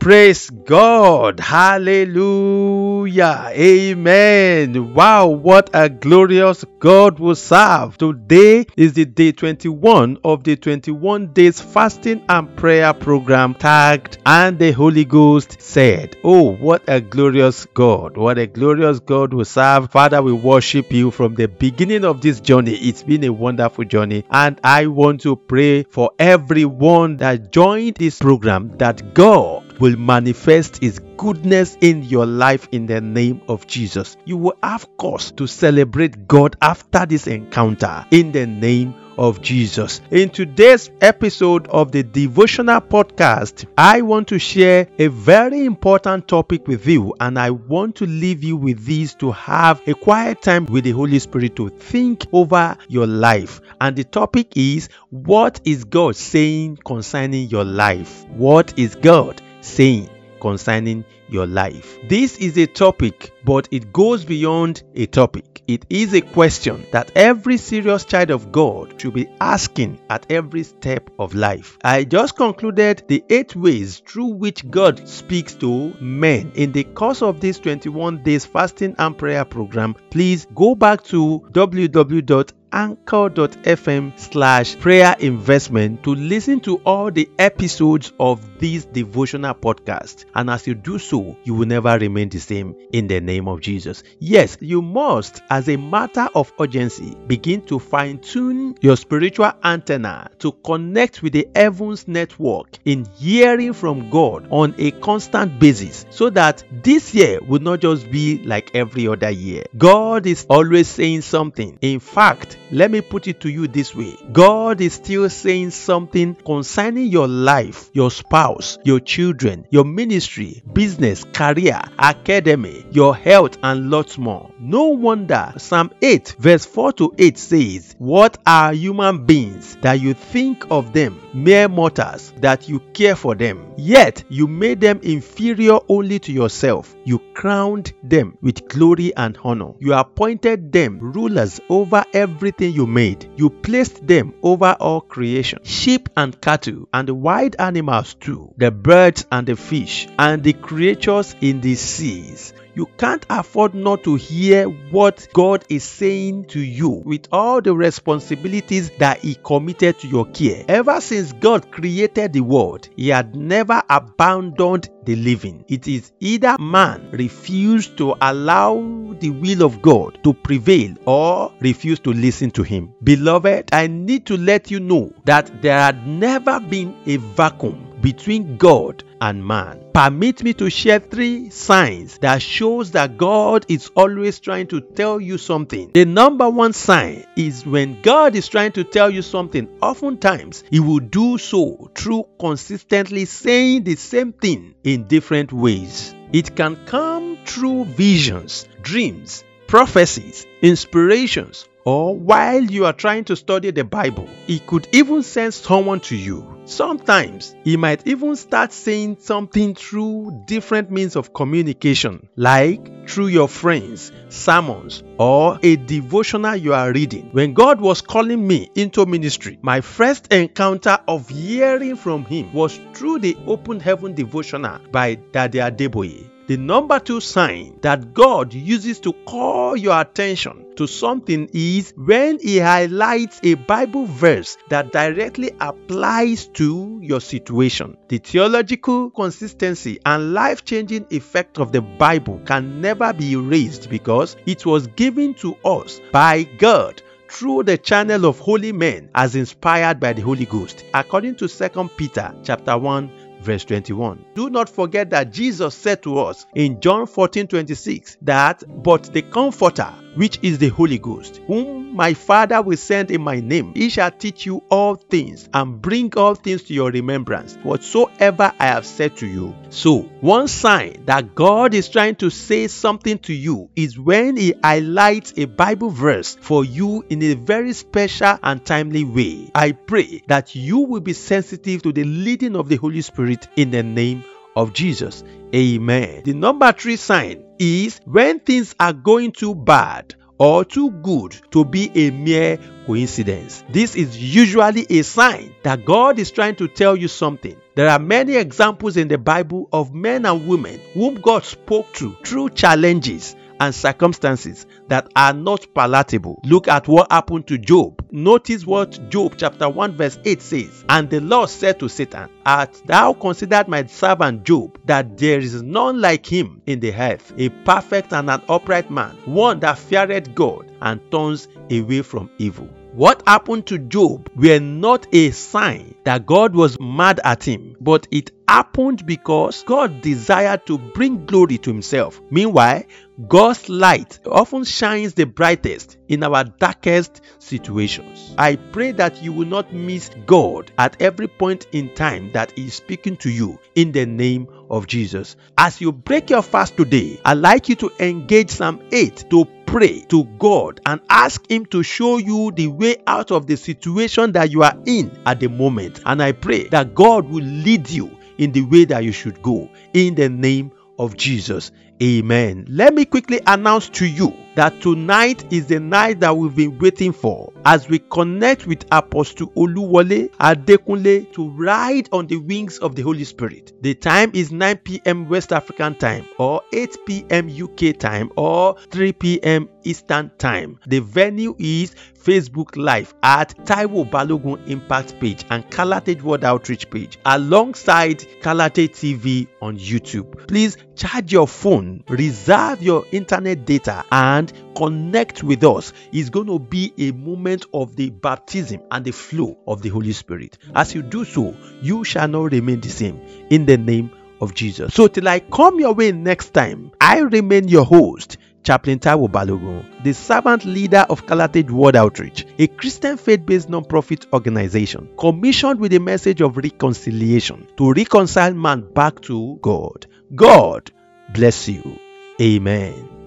praise God. Hallelujah. Amen. Wow, what a glorious God will serve. Today is the day 21 of the 21 days fasting and prayer program tagged and the Holy Ghost said, Oh, what a glorious God. What a glorious God will serve. Father, we worship you from the beginning of this journey. It's been a wonderful journey and I want to pray for everyone that joined this program that God will manifest His goodness in your life in the name of Jesus. You will have cause to celebrate God after this encounter in the name of Jesus. In today's episode of the devotional podcast, I want to share a very important topic with you, and I want to leave you with this to have a quiet time with the Holy Spirit to think over your life. And the topic is What is God saying concerning your life? What is God saying concerning your life. This is a topic, but it goes beyond a topic. It is a question that every serious child of God should be asking at every step of life. I just concluded the eight ways through which God speaks to men in the course of this 21 days fasting and prayer program. Please go back to www anchor.fm slash prayer investment to listen to all the episodes of this devotional podcast. And as you do so, you will never remain the same in the name of Jesus. Yes, you must, as a matter of urgency, begin to fine tune your spiritual antenna to connect with the heavens network in hearing from God on a constant basis so that this year will not just be like every other year. God is always saying something. In fact, let me put it to you this way God is still saying something concerning your life, your spouse, your children, your ministry, business, career, academy, your health, and lots more. No wonder Psalm 8, verse 4 to 8 says, What are human beings that you think of them, mere mortals, that you care for them? Yet you made them inferior only to yourself. You crowned them with glory and honor. You appointed them rulers over everything you made. You placed them over all creation sheep and cattle, and the wild animals too, the birds and the fish, and the creatures in the seas you can't afford not to hear what God is saying to you with all the responsibilities that He committed to your care. Ever since God created the world, He had never abandoned the living. It is either man refused to allow the will of God to prevail or refused to listen to Him. Beloved, I need to let you know that there had never been a vacuum between God and man. Permit me to share three signs that shows that God is always trying to tell you something. The number one sign is when God is trying to tell you something, oftentimes he will do so through consistently saying the same thing in different ways. It can come through visions, dreams, prophecies, inspirations, or while you are trying to study the Bible, He could even send someone to you. Sometimes He might even start saying something through different means of communication, like through your friends, sermons, or a devotional you are reading. When God was calling me into ministry, my first encounter of hearing from Him was through the Open Heaven devotional by Daddy Adeboye. The number two sign that God uses to call your attention to something is when He highlights a Bible verse that directly applies to your situation. The theological consistency and life changing effect of the Bible can never be erased because it was given to us by God through the channel of holy men as inspired by the Holy Ghost according to 2 Peter chapter 1 verse 21. Do not forget that Jesus said to us in John 14 26 that, But the Comforter, which is the Holy Ghost, whom my Father will send in my name. He shall teach you all things and bring all things to your remembrance, whatsoever I have said to you. So, one sign that God is trying to say something to you is when He highlights a Bible verse for you in a very special and timely way. I pray that you will be sensitive to the leading of the Holy Spirit in the name of Jesus. Amen. The number three sign is when things are going too bad or too good to be a mere coincidence. This is usually a sign that God is trying to tell you something. There are many examples in the Bible of men and women whom God spoke to through challenges and circumstances that are not palatable. Look at what happened to Job. Notice what Job chapter 1 verse 8 says. And the Lord said to Satan, Art thou considered my servant Job, that there is none like him in the earth, a perfect and an upright man, one that feareth God and turns away from evil. What happened to Job were not a sign that God was mad at him, but it happened because God desired to bring glory to himself. Meanwhile, God's light often shines the brightest in our darkest situations. I pray that you will not miss God at every point in time that He is speaking to you in the name of Jesus. As you break your fast today, I'd like you to engage Psalm 8 to pray to God and ask Him to show you the way out of the situation that you are in at the moment. And I pray that God will lead you in the way that you should go in the name of Jesus. Amen. Let me quickly announce to you that tonight is the night that we've been waiting for as we connect with Apostle Oluwole Adekunle to ride on the wings of the Holy Spirit. The time is 9 p.m. West African time or 8 p.m. UK time or 3 p.m. Eastern time. The venue is Facebook Live at Taiwo Balogun Impact page and Kalate World Outreach page alongside Kalate TV on YouTube. Please charge your phone, reserve your internet data, and connect with us. It's going to be a moment of the baptism and the flow of the Holy Spirit. As you do so, you shall not remain the same in the name of Jesus. So, till I come your way next time, I remain your host. Chaplain Taiwo Balogun, the servant leader of Kalatage World Outreach, a Christian faith-based non-profit organization commissioned with a message of reconciliation to reconcile man back to God. God bless you. Amen.